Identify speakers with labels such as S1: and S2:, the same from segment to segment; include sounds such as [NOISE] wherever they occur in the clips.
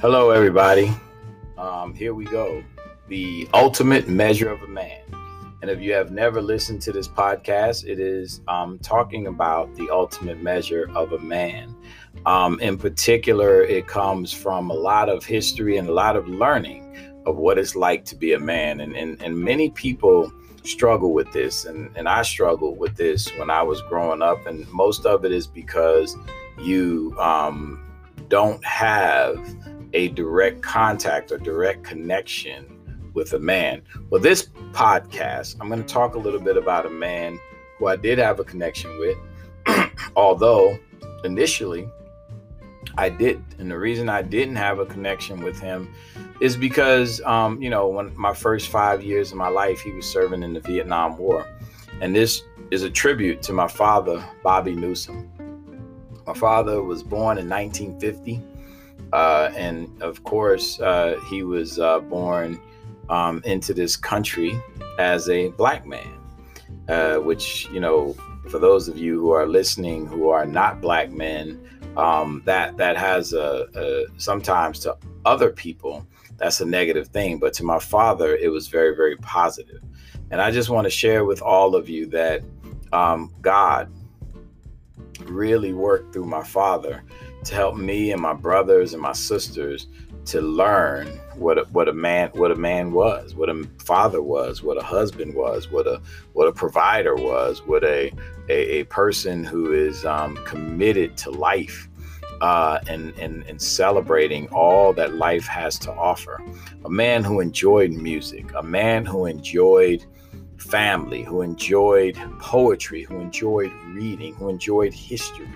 S1: Hello, everybody. Um, here we go. The ultimate measure of a man. And if you have never listened to this podcast, it is um, talking about the ultimate measure of a man. Um, in particular, it comes from a lot of history and a lot of learning of what it's like to be a man. And, and, and many people struggle with this. And, and I struggled with this when I was growing up. And most of it is because you um, don't have a direct contact or direct connection with a man. Well, this podcast, I'm going to talk a little bit about a man who I did have a connection with, [CLEARS THROAT] although initially I did. And the reason I didn't have a connection with him is because, um, you know, when my first five years of my life, he was serving in the Vietnam War. And this is a tribute to my father, Bobby Newsome. My father was born in 1950 uh, and of course, uh, he was uh, born um, into this country as a black man, uh, which, you know, for those of you who are listening who are not black men, um, that that has a, a, sometimes to other people that's a negative thing, but to my father it was very very positive. And I just want to share with all of you that um, God really worked through my father to help me and my brothers and my sisters to learn what a, what a man what a man was, what a father was, what a husband was, what a what a provider was, what a a, a person who is um, committed to life uh, and, and and celebrating all that life has to offer. A man who enjoyed music, a man who enjoyed family, who enjoyed poetry, who enjoyed reading, who enjoyed history.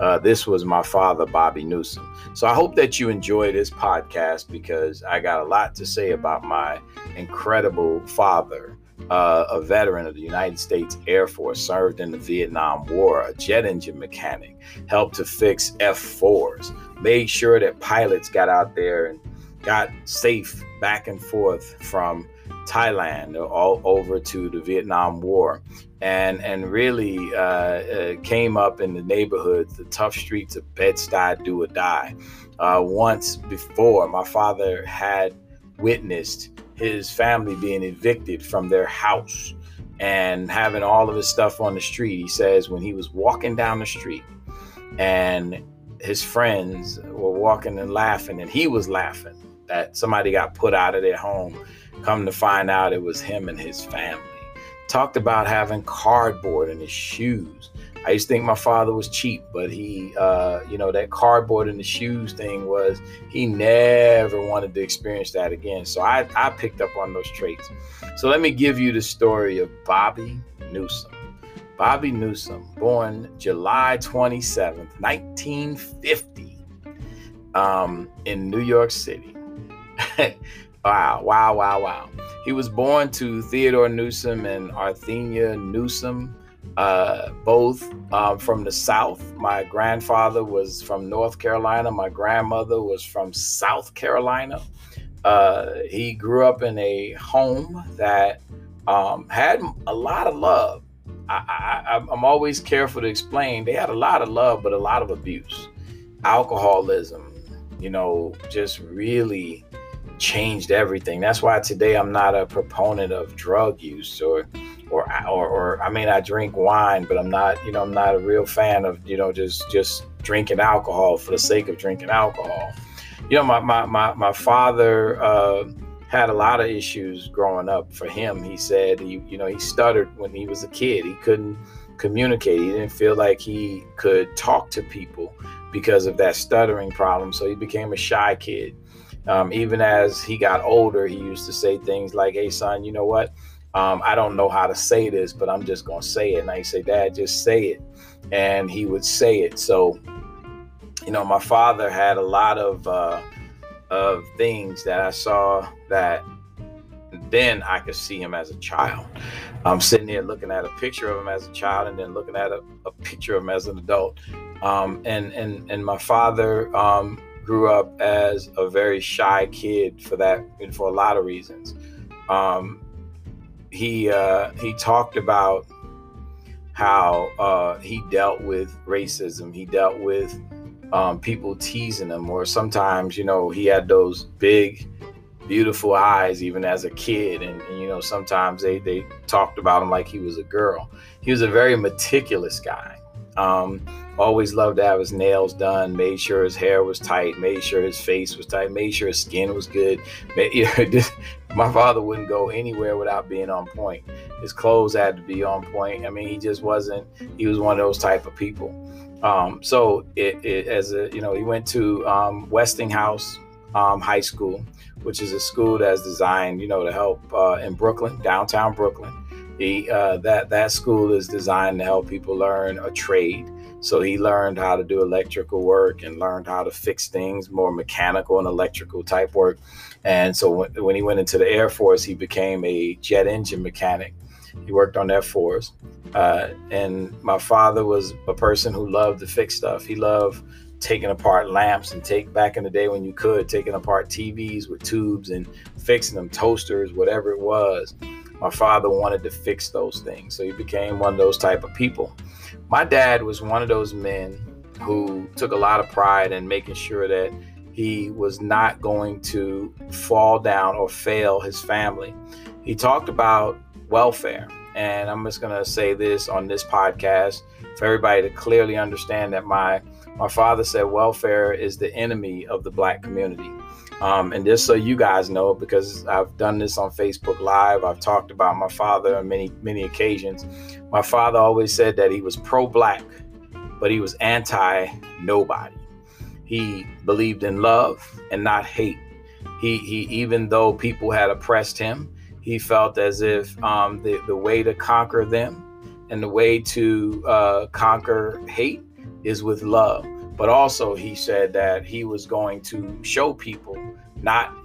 S1: Uh, this was my father, Bobby Newsome. So I hope that you enjoy this podcast because I got a lot to say about my incredible father, uh, a veteran of the United States Air Force, served in the Vietnam War, a jet engine mechanic, helped to fix F 4s, made sure that pilots got out there and got safe back and forth from Thailand all over to the Vietnam War, and and really uh, uh, came up in the neighborhoods, the tough streets of Bed Stuy, do or die. Uh, once before, my father had witnessed his family being evicted from their house and having all of his stuff on the street. He says when he was walking down the street and his friends were walking and laughing, and he was laughing that somebody got put out of their home Come to find out it was him and his family. Talked about having cardboard in his shoes. I used to think my father was cheap, but he, uh, you know, that cardboard in the shoes thing was he never wanted to experience that again. So I, I picked up on those traits. So let me give you the story of Bobby Newsome. Bobby Newsome, born July 27th, 1950, um, in New York City. [LAUGHS] Wow, wow, wow, wow. He was born to Theodore Newsome and Arthenia Newsome, uh, both um, from the South. My grandfather was from North Carolina. My grandmother was from South Carolina. Uh, he grew up in a home that um, had a lot of love. I, I'm always careful to explain. They had a lot of love, but a lot of abuse, alcoholism, you know, just really changed everything. That's why today I'm not a proponent of drug use or or or, or I mean I drink wine, but I'm not, you know, I'm not a real fan of, you know, just just drinking alcohol for the sake of drinking alcohol. You know, my my my, my father uh, had a lot of issues growing up. For him, he said he, you know, he stuttered when he was a kid. He couldn't communicate. He didn't feel like he could talk to people because of that stuttering problem. So he became a shy kid. Um, even as he got older, he used to say things like, Hey, son, you know what? Um, I don't know how to say this, but I'm just going to say it. And I say, Dad, just say it. And he would say it. So, you know, my father had a lot of, uh, of things that I saw that then I could see him as a child. I'm sitting there looking at a picture of him as a child and then looking at a, a picture of him as an adult. Um, and, and, and my father, um, grew up as a very shy kid for that and for a lot of reasons. Um, he uh, he talked about how uh, he dealt with racism. He dealt with um, people teasing him, or sometimes, you know, he had those big, beautiful eyes even as a kid. And, and, you know, sometimes they, they talked about him like he was a girl. He was a very meticulous guy. Um, always loved to have his nails done, made sure his hair was tight, made sure his face was tight, made sure his skin was good. [LAUGHS] [LAUGHS] My father wouldn't go anywhere without being on point. His clothes had to be on point. I mean, he just wasn't, he was one of those type of people. Um, so it, it, as a you know, he went to um, Westinghouse um, High School, which is a school that's designed you know to help uh, in Brooklyn, downtown Brooklyn. He uh, that that school is designed to help people learn a trade. So he learned how to do electrical work and learned how to fix things, more mechanical and electrical type work. And so when, when he went into the Air Force, he became a jet engine mechanic. He worked on F4s. Uh, and my father was a person who loved to fix stuff. He loved taking apart lamps and take back in the day when you could taking apart TVs with tubes and fixing them toasters, whatever it was. My father wanted to fix those things, so he became one of those type of people. My dad was one of those men who took a lot of pride in making sure that he was not going to fall down or fail his family. He talked about welfare and I'm just gonna say this on this podcast for everybody to clearly understand that my my father said welfare is the enemy of the black community. Um, and just so you guys know, because I've done this on Facebook Live, I've talked about my father on many, many occasions. My father always said that he was pro black, but he was anti nobody. He believed in love and not hate. He, he, even though people had oppressed him, he felt as if um, the, the way to conquer them and the way to uh, conquer hate is with love. But also, he said that he was going to show people, not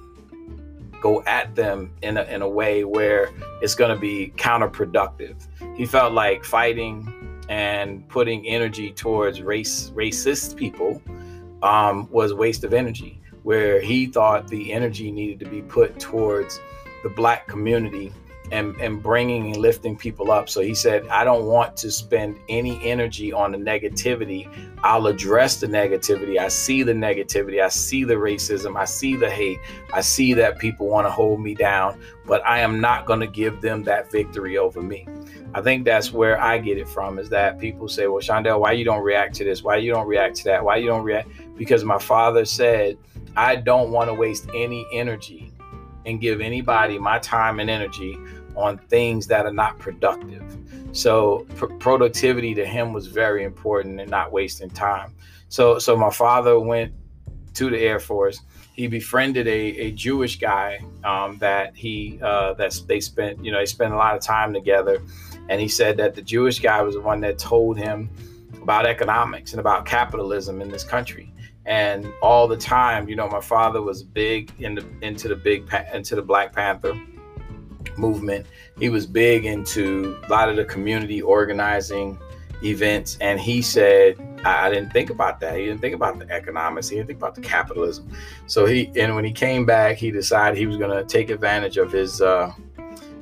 S1: go at them in a, in a way where it's going to be counterproductive. He felt like fighting and putting energy towards race racist people um, was waste of energy. Where he thought the energy needed to be put towards the black community and, and bringing and lifting people up. So he said, I don't want to spend any energy on the negativity. I'll address the negativity. I see the negativity. I see the racism. I see the hate. I see that people want to hold me down, but I am not going to give them that victory over me. I think that's where I get it from is that people say, well, Shondell, why you don't react to this? Why you don't react to that? Why you don't react? Because my father said, I don't want to waste any energy and give anybody my time and energy on things that are not productive. So pr- productivity to him was very important and not wasting time. So so my father went to the Air Force. He befriended a, a Jewish guy um, that he uh, that they spent you know they spent a lot of time together, and he said that the Jewish guy was the one that told him about economics and about capitalism in this country and all the time you know my father was big in the, into the big into the black panther movement. He was big into a lot of the community organizing events. And he said I, I didn't think about that. He didn't think about the economics. He didn't think about the capitalism. So he and when he came back he decided he was going to take advantage of his uh,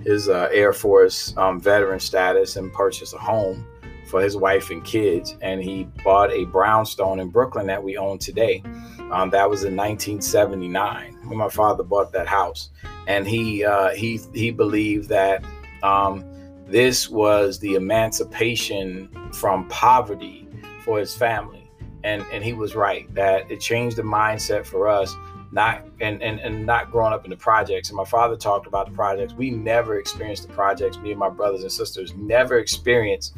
S1: his uh, air force um, veteran status and purchase a home for his wife and kids, and he bought a brownstone in Brooklyn that we own today. Um, that was in 1979 when my father bought that house, and he uh, he he believed that um, this was the emancipation from poverty for his family, and and he was right that it changed the mindset for us not and, and and not growing up in the projects. And my father talked about the projects. We never experienced the projects. Me and my brothers and sisters never experienced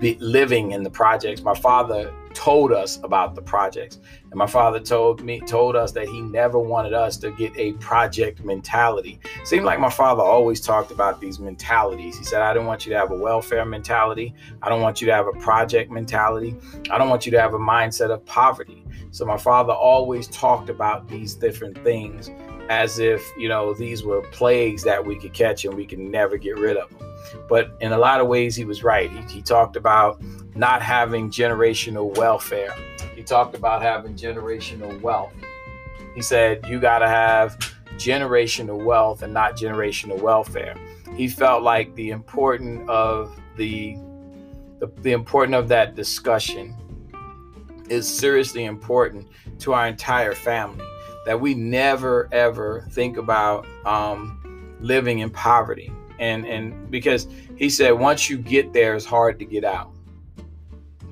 S1: living in the projects. My father told us about the projects, and my father told me told us that he never wanted us to get a project mentality. Seemed like my father always talked about these mentalities. He said, "I don't want you to have a welfare mentality. I don't want you to have a project mentality. I don't want you to have a mindset of poverty." So my father always talked about these different things as if you know these were plagues that we could catch and we could never get rid of them. But in a lot of ways, he was right. He, he talked about not having generational welfare. He talked about having generational wealth. He said, You got to have generational wealth and not generational welfare. He felt like the important of the the, the important of that discussion is seriously important to our entire family. That we never ever think about um, living in poverty, and and because he said once you get there, it's hard to get out,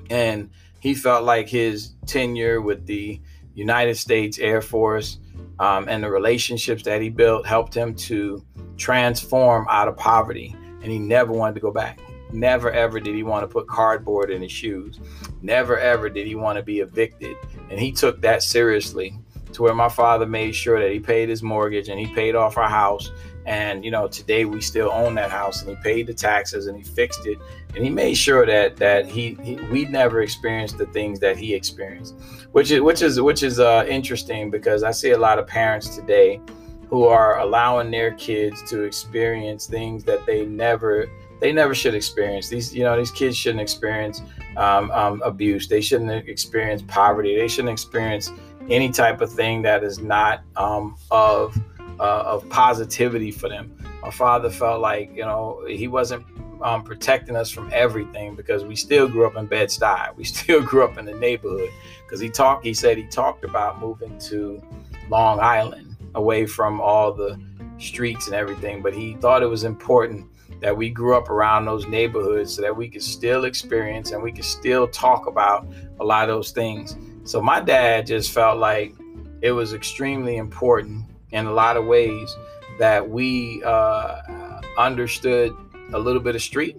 S1: and he felt like his tenure with the United States Air Force um, and the relationships that he built helped him to transform out of poverty, and he never wanted to go back. Never ever did he want to put cardboard in his shoes. Never ever did he want to be evicted. And he took that seriously to where my father made sure that he paid his mortgage and he paid off our house. And, you know, today we still own that house and he paid the taxes and he fixed it. And he made sure that that he, he we never experienced the things that he experienced, which is which is which is uh, interesting because I see a lot of parents today who are allowing their kids to experience things that they never they never should experience these you know these kids shouldn't experience um, um, abuse they shouldn't experience poverty they shouldn't experience any type of thing that is not um, of uh, of positivity for them my father felt like you know he wasn't um, protecting us from everything because we still grew up in Bed-Stuy. We [LAUGHS] still grew up in the neighborhood because he talked. He said he talked about moving to Long Island, away from all the streets and everything. But he thought it was important that we grew up around those neighborhoods so that we could still experience and we could still talk about a lot of those things. So my dad just felt like it was extremely important in a lot of ways that we uh, understood a little bit of street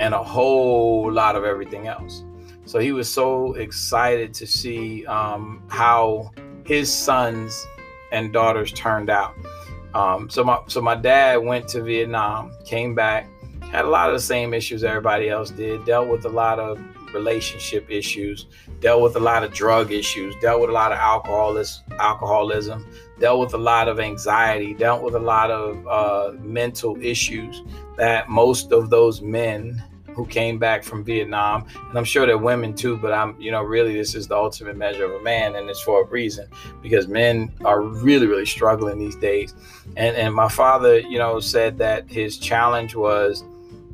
S1: and a whole lot of everything else. So he was so excited to see um, how his sons and daughters turned out. Um, so my so my dad went to Vietnam, came back, had a lot of the same issues everybody else did, dealt with a lot of relationship issues, dealt with a lot of drug issues, dealt with a lot of alcoholism, alcoholism, dealt with a lot of anxiety, dealt with a lot of uh, mental issues that most of those men who came back from Vietnam, and I'm sure they're women too, but I'm, you know, really this is the ultimate measure of a man, and it's for a reason because men are really, really struggling these days. And and my father, you know, said that his challenge was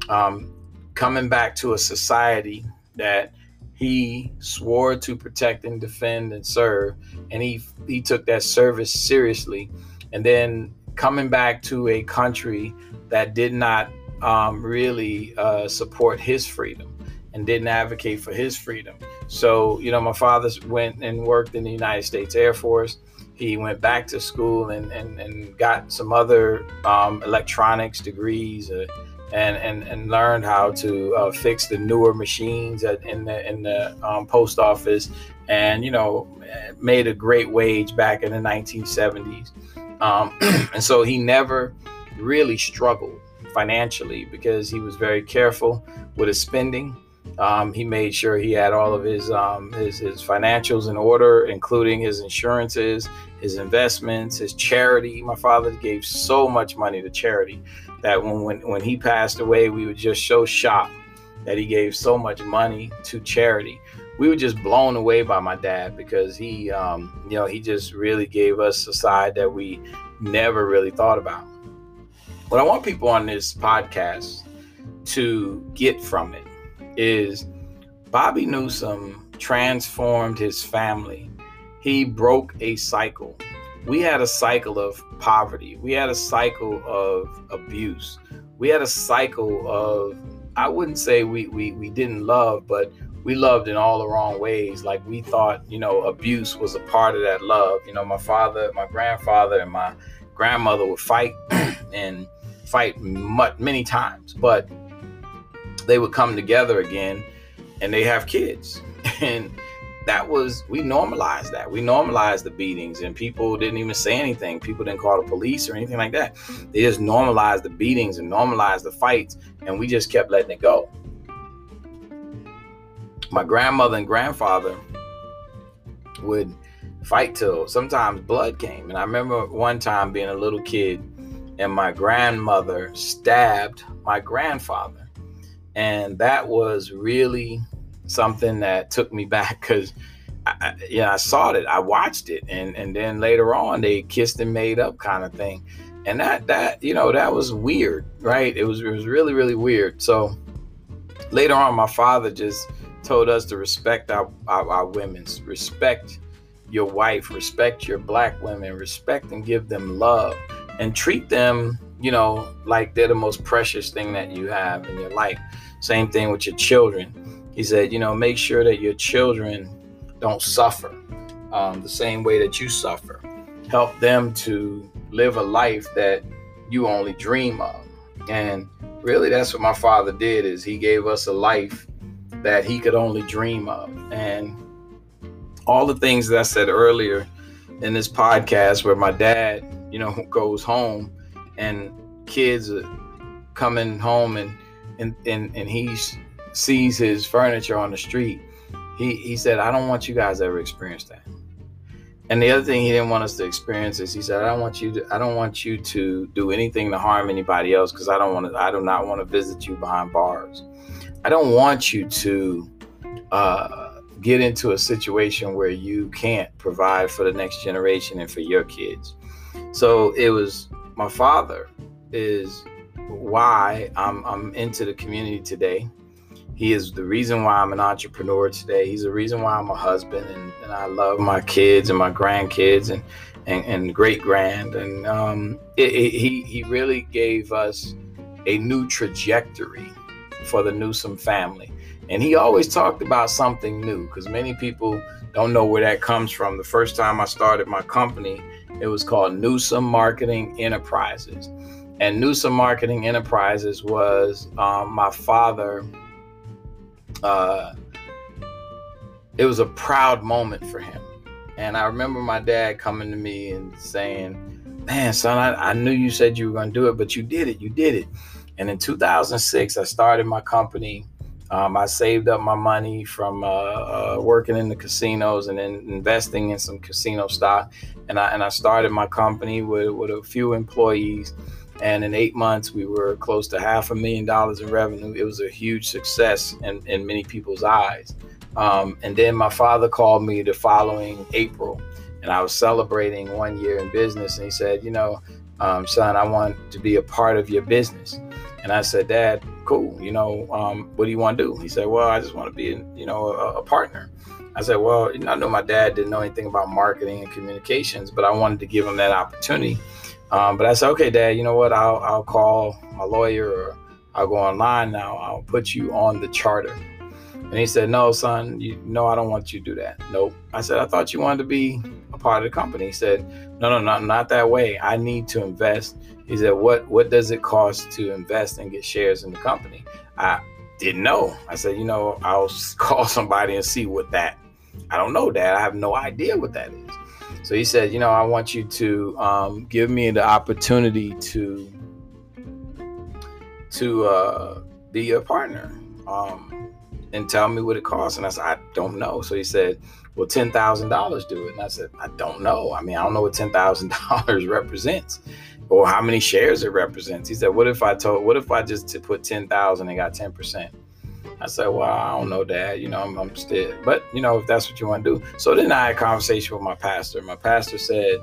S1: um, coming back to a society that he swore to protect and defend and serve, and he he took that service seriously, and then coming back to a country that did not um, really uh, support his freedom and didn't advocate for his freedom. So, you know, my father went and worked in the United States Air Force. He went back to school and, and, and got some other um, electronics degrees uh, and, and, and learned how to uh, fix the newer machines at, in the, in the um, post office and, you know, made a great wage back in the 1970s. Um, [CLEARS THROAT] and so he never really struggled financially because he was very careful with his spending. Um, he made sure he had all of his, um, his his financials in order, including his insurances, his investments, his charity. My father gave so much money to charity that when when, when he passed away, we were just so shocked that he gave so much money to charity. We were just blown away by my dad because he, um, you know, he just really gave us a side that we never really thought about. What I want people on this podcast to get from it is Bobby Newsome transformed his family. He broke a cycle. We had a cycle of poverty. We had a cycle of abuse. We had a cycle of, I wouldn't say we, we, we didn't love, but we loved in all the wrong ways. Like we thought, you know, abuse was a part of that love. You know, my father, my grandfather, and my grandmother would fight [CLEARS THROAT] and fight many times, but they would come together again and they have kids. [LAUGHS] And that was, we normalized that. We normalized the beatings and people didn't even say anything. People didn't call the police or anything like that. They just normalized the beatings and normalized the fights and we just kept letting it go. My grandmother and grandfather would fight till sometimes blood came. And I remember one time being a little kid and my grandmother stabbed my grandfather. And that was really something that took me [LAUGHS] back because I, yeah, I saw it, I watched it, and and then later on they kissed and made up kind of thing, and that that you know that was weird, right? It was it was really really weird. So later on, my father just told us to respect our, our, our women, respect your wife, respect your black women, respect and give them love, and treat them, you know, like they're the most precious thing that you have in your life. Same thing with your children. He said, you know, make sure that your children don't suffer um, the same way that you suffer. Help them to live a life that you only dream of. And really, that's what my father did. Is he gave us a life that he could only dream of. And all the things that I said earlier in this podcast, where my dad, you know, [LAUGHS] goes home and kids are coming home and and and, and he sees his furniture on the street. He he said, I don't want you guys to ever experience that. And the other thing he didn't want us to experience is he said, I don't want you to I don't want you to do anything to harm anybody else because I don't want to I do not want to visit you behind bars. I don't want you to uh, get into a situation where you can't provide for the next generation and for your kids. So it was my father is why I'm, I'm into the community today. He is the reason why I'm an entrepreneur today. He's the reason why I'm a husband and, and I love my kids and my grandkids and, and, and great grand. And um, it, it, he, he really gave us a new trajectory for the Newsome family. And he always talked about something new because many people don't know where that comes from. The first time I started my company, it was called Newsome Marketing Enterprises. And Newsome Marketing Enterprises was um, my father. Uh, it was a proud moment for him. And I remember my dad coming to me and saying, Man, son, I, I knew you said you were going to do it, but you did it. You did it. And in 2006, I started my company. Um, I saved up my money from uh, uh, working in the casinos and then investing in some casino stock. And I, and I started my company with, with a few employees. And in eight months, we were close to half a million dollars in revenue. It was a huge success in, in many people's eyes. Um, and then my father called me the following April, and I was celebrating one year in business. And he said, You know, um, son, I want to be a part of your business. And I said, Dad, cool. You know, um, what do you want to do? He said, Well, I just want to be, you know, a, a partner. I said, Well, you know, I know my dad didn't know anything about marketing and communications, but I wanted to give him that opportunity. Um, but I said, Okay, Dad, you know what? I'll, I'll call my lawyer or I'll go online now. I'll put you on the charter. And he said, No, son, you no, I don't want you to do that. Nope. I said, I thought you wanted to be a part of the company. He said, No, no, not not that way. I need to invest he said, "What what does it cost to invest and get shares in the company?" I didn't know. I said, "You know, I'll [LAUGHS] call somebody and see what that." I don't know, Dad. I have no idea what that is. So he said, "You know, I want you to um, give me the opportunity to to uh, be a partner." Um, and tell me what it costs. And I said, I don't know. So he said, Well, ten thousand dollars do it. And I said, I don't know. I mean, I don't know what ten thousand [LAUGHS] dollars represents or how many shares it represents. He said, "What if I told? What if I just put ten thousand and got ten percent?" I said, "Well, I don't know, Dad. You know, I'm, I'm still, but you know, if that's what you want to do." So then I had a conversation with my pastor. My pastor said,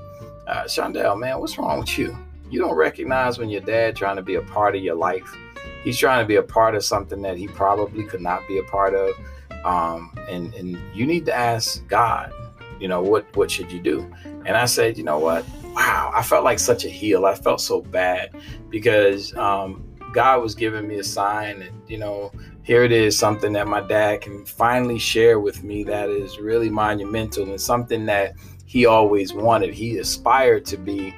S1: uh, "Shondell, man, what's wrong with you? You don't recognize when your dad trying to be a part of your life. He's trying to be a part of something that he probably could not be a part of, um, and and you need to ask God." You know what? What should you do? And I said, you know what? wow, I felt like such a heel. I felt so bad because um, God was giving me a sign, and you know, here it is, something that my dad can finally share with me that is really monumental and something that he always wanted. He aspired to be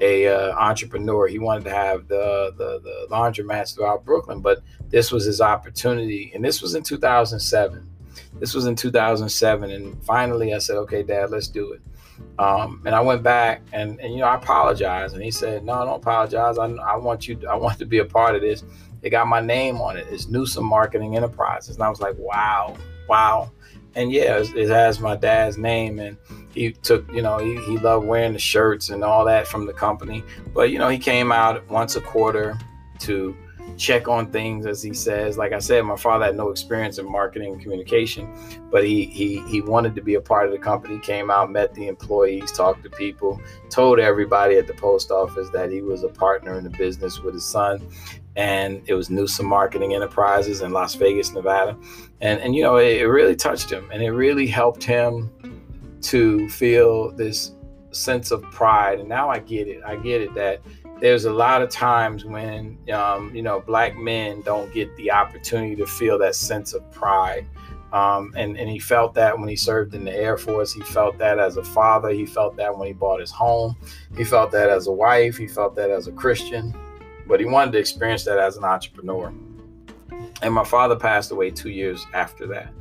S1: a uh, entrepreneur. He wanted to have the, the the laundromats throughout Brooklyn, but this was his opportunity, and this was in 2007. This was in 2007, and finally I said, "Okay, Dad, let's do it." Um, and I went back and, and, you know, I apologized. And he said, no, don't apologize. I, I want you, I want to be a part of this. It got my name on it. It's Newsome Marketing Enterprises. And I was like, wow, wow. And yeah, it, it has my dad's name. And he took, you know, he, he loved wearing the shirts and all that from the company. But, you know, he came out once a quarter to check on things as he says like i said my father had no experience in marketing and communication but he he he wanted to be a part of the company came out met the employees talked to people told everybody at the post office that he was a partner in the business with his son and it was Newsome Marketing Enterprises in Las Vegas, Nevada. And and you know, it, it really touched him and it really helped him to feel this sense of pride. And now I get it. I get it that there's a lot of times when um, you know black men don't get the opportunity to feel that sense of pride um, and, and he felt that when he served in the Air Force. He felt that as a father. He felt that when he bought his home. He felt that as a wife. He felt that as a Christian. But he wanted to experience that as an entrepreneur. And my father passed away two years after that.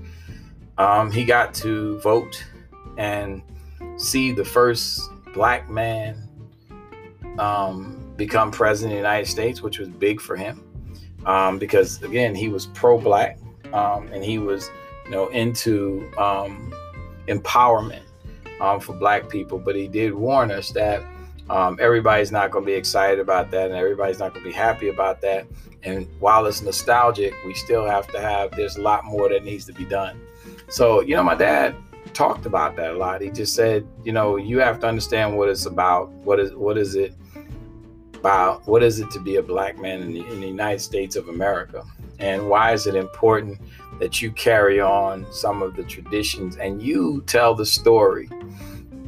S1: Um, he got to vote and see the first black man um, become president of the United States, which was big for him. Um, because again, he was pro black um, and he was you know, into um, empowerment um, for Black people. But he did warn us that um, everybody's not going to be excited about that, and everybody's not going to be happy about that. And while it's nostalgic, we still have to have. There's a lot more that needs to be done. So, you know, my dad talked about that a lot. He just said, you know, you have to understand what it's about. What is what is it about? What is it to be a black man in the, in the United States of America? And why is it important that you carry on some of the traditions and you tell the story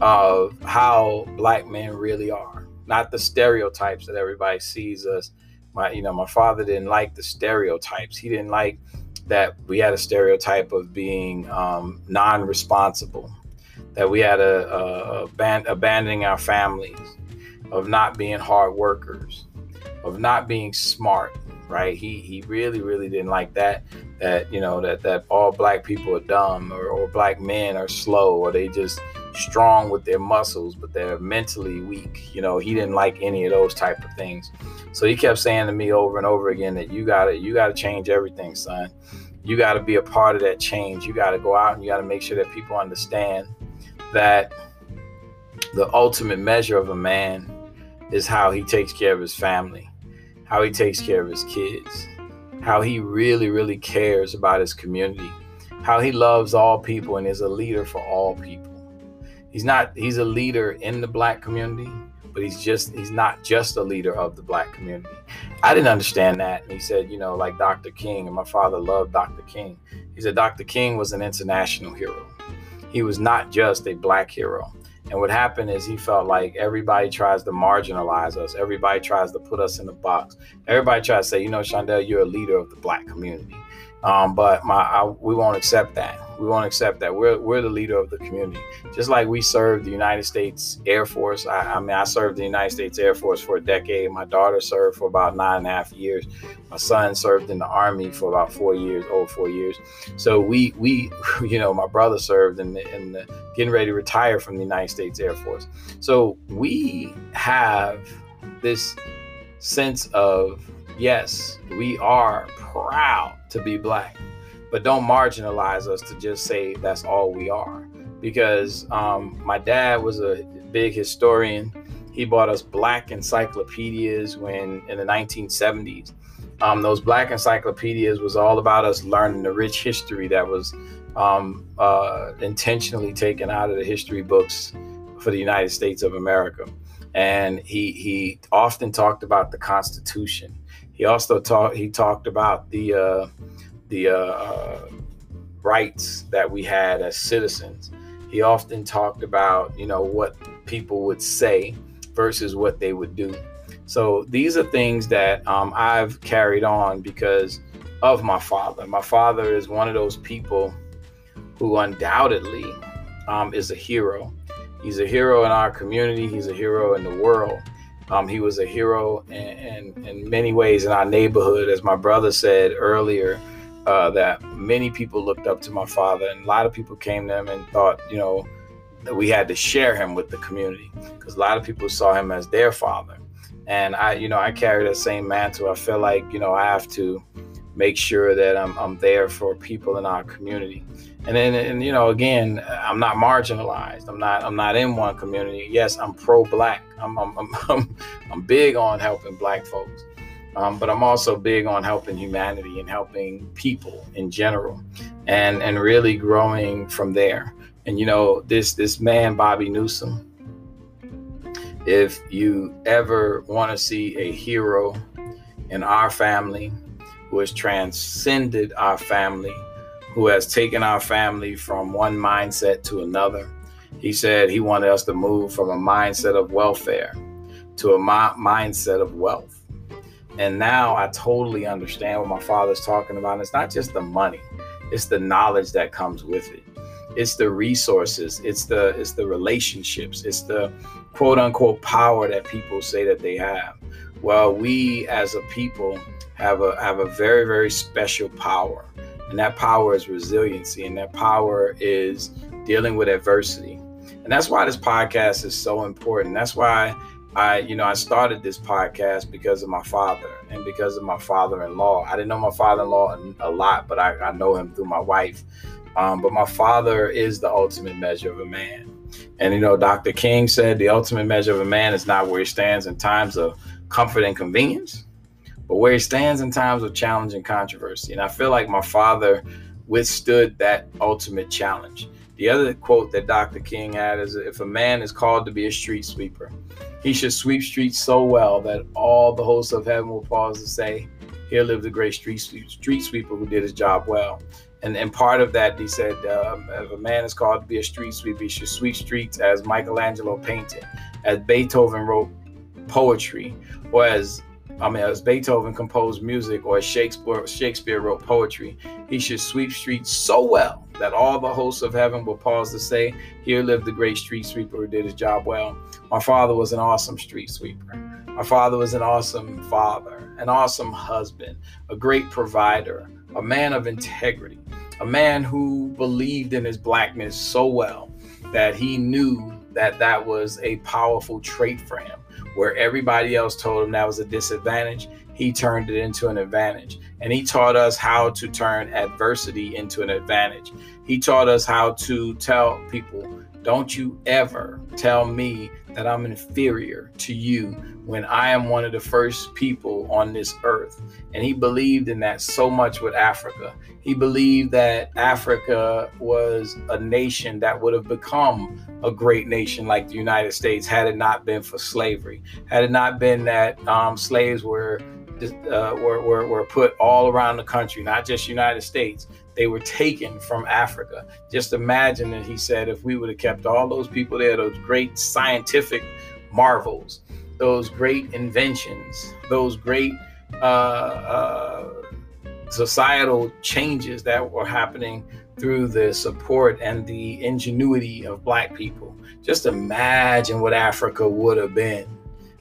S1: of how black men really are, not the stereotypes that everybody sees us. My, you know, my father didn't like the stereotypes. He didn't like that we had a stereotype of being um, non-responsible, that we had a, a, a band, abandoning our families, of not being hard workers, of not being smart, right? He he really really didn't like that. That you know that that all black people are dumb or, or black men are slow or they just strong with their muscles but they're mentally weak. You know he didn't like any of those type of things. So he kept saying to me over and over again that you gotta you gotta change everything, son. You gotta be a part of that change. You gotta go out and you gotta make sure that people understand that the ultimate measure of a man is how he takes care of his family how he takes care of his kids, how he really, really cares about his community, how he loves all people and is a leader for all people. He's not, he's a leader in the black community, but he's just, he's not just a leader of the black community. I didn't understand that. And he said, you know, like Dr. King, and my father loved Dr. King. He said Dr. King was an international hero. He was not just a black hero. And what happened is he felt like everybody tries to marginalize us. Everybody tries to put us in a box. Everybody tries to say, you know, Shondell, you're a leader of the black community. Um, but my, I, we won't accept that. We won't accept that. We're, we're the leader of the community. Just like we served the United States Air Force. I, I mean, I served the United States Air Force for a decade. My daughter served for about nine and a half years. My son served in the Army for about four years, over four years. So we, we, [LAUGHS] you know, my brother served in the, in the getting ready to retire from the United States Air Force. So we have this sense of yes, we are proud to be black, but don't marginalize us to just say that's all we are. Because um, my dad was a big historian. He bought us black encyclopedias when in the 1970s. Um, those black encyclopedias was all about us learning the rich history that was um, uh, intentionally taken out of the history books for the United States of America. And he he often talked about the Constitution he also talked. He talked about the uh, the uh, rights that we had as citizens. He often talked about you know what people would say versus what they would do. So these are things that um, I've carried on because of my father. My father is one of those people who undoubtedly um, is a hero. He's a hero in our community. He's a hero in the world. Um, he was a hero in, in, in, many ways in our neighborhood, as my brother said earlier, uh, that many people looked up to my father, and a lot of people came to him and thought, you know, that we had to share him with the community because a lot of people saw him as their father. And I, you know, I carry that same mantle. I feel like, you know, I have to make sure that I'm, I'm there for people in our community. And then and you know again i'm not marginalized. I'm not i'm not in one community. Yes i'm pro-black. I'm i'm, I'm, [LAUGHS] I'm big on helping black folks um, but i'm also big on helping humanity and helping people in general and and really growing from there and you know this this man bobby newsome if you ever want to see a hero in our family, who has transcended our family, who has taken our family from one mindset to another. He said he wanted us to move from a mindset of welfare to a mi- mindset of wealth. And now I totally understand what my father's talking about. It's not just the money, it's the knowledge that comes with it. It's the resources, it's the it's the relationships, it's the quote unquote power that people say that they have. Well, we as a people have a have a very very special power. And that power is resiliency and that power is dealing with adversity. And that's why this podcast is so important. That's why I, you know, I started this podcast because of my father and because of my father-in-law. I didn't know my father-in-law a lot, but I, I know him through my wife. Um, but my father is the ultimate measure of a man. And you know, Dr. King said the ultimate measure of a man is not where he stands in times of comfort and convenience, but where he stands in times of challenge and controversy. And I feel like my father withstood that ultimate challenge. The other quote that Dr. King had is if a man is called to be a street sweeper, he should sweep streets so well that all the hosts of heaven will pause to say, Here lived a great street, street sweeper who did his job well. And, and part of that, he said, um, if a man is called to be a street sweeper, he should sweep streets as Michelangelo painted, as Beethoven wrote poetry, or as I mean, as Beethoven composed music or Shakespeare, Shakespeare wrote poetry, he should sweep streets so well that all the hosts of heaven will pause to say, Here lived the great street sweeper who did his job well. My father was an awesome street sweeper. My father was an awesome father, an awesome husband, a great provider, a man of integrity, a man who believed in his blackness so well that he knew that that was a powerful trait for him where everybody else told him that was a disadvantage, he turned it into an advantage. And he taught us how to turn adversity into an advantage. He taught us how to tell people, don't you ever tell me that I'm inferior to you when I am one of the first people on this earth. And he believed in that so much with Africa. He believed that Africa was a nation that would have become a great nation like the United States had it not been for slavery, had it not been that um, slaves were, uh, were, were, were put all around the country, not just United States. They were taken from Africa. Just imagine that he said, if we would have kept all those people there, those great scientific marvels, those great inventions, those great uh, uh, societal changes that were happening through the support and the ingenuity of Black people. Just imagine what Africa would have been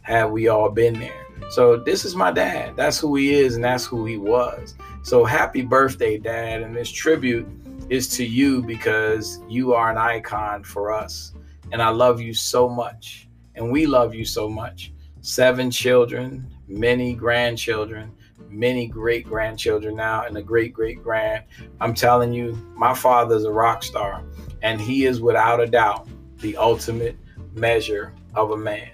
S1: had we all been there. So, this is my dad. That's who he is, and that's who he was. So, happy birthday, Dad. And this tribute is to you because you are an icon for us. And I love you so much. And we love you so much. Seven children, many grandchildren, many great grandchildren now, and a great great grand. I'm telling you, my father's a rock star, and he is without a doubt the ultimate measure of a man.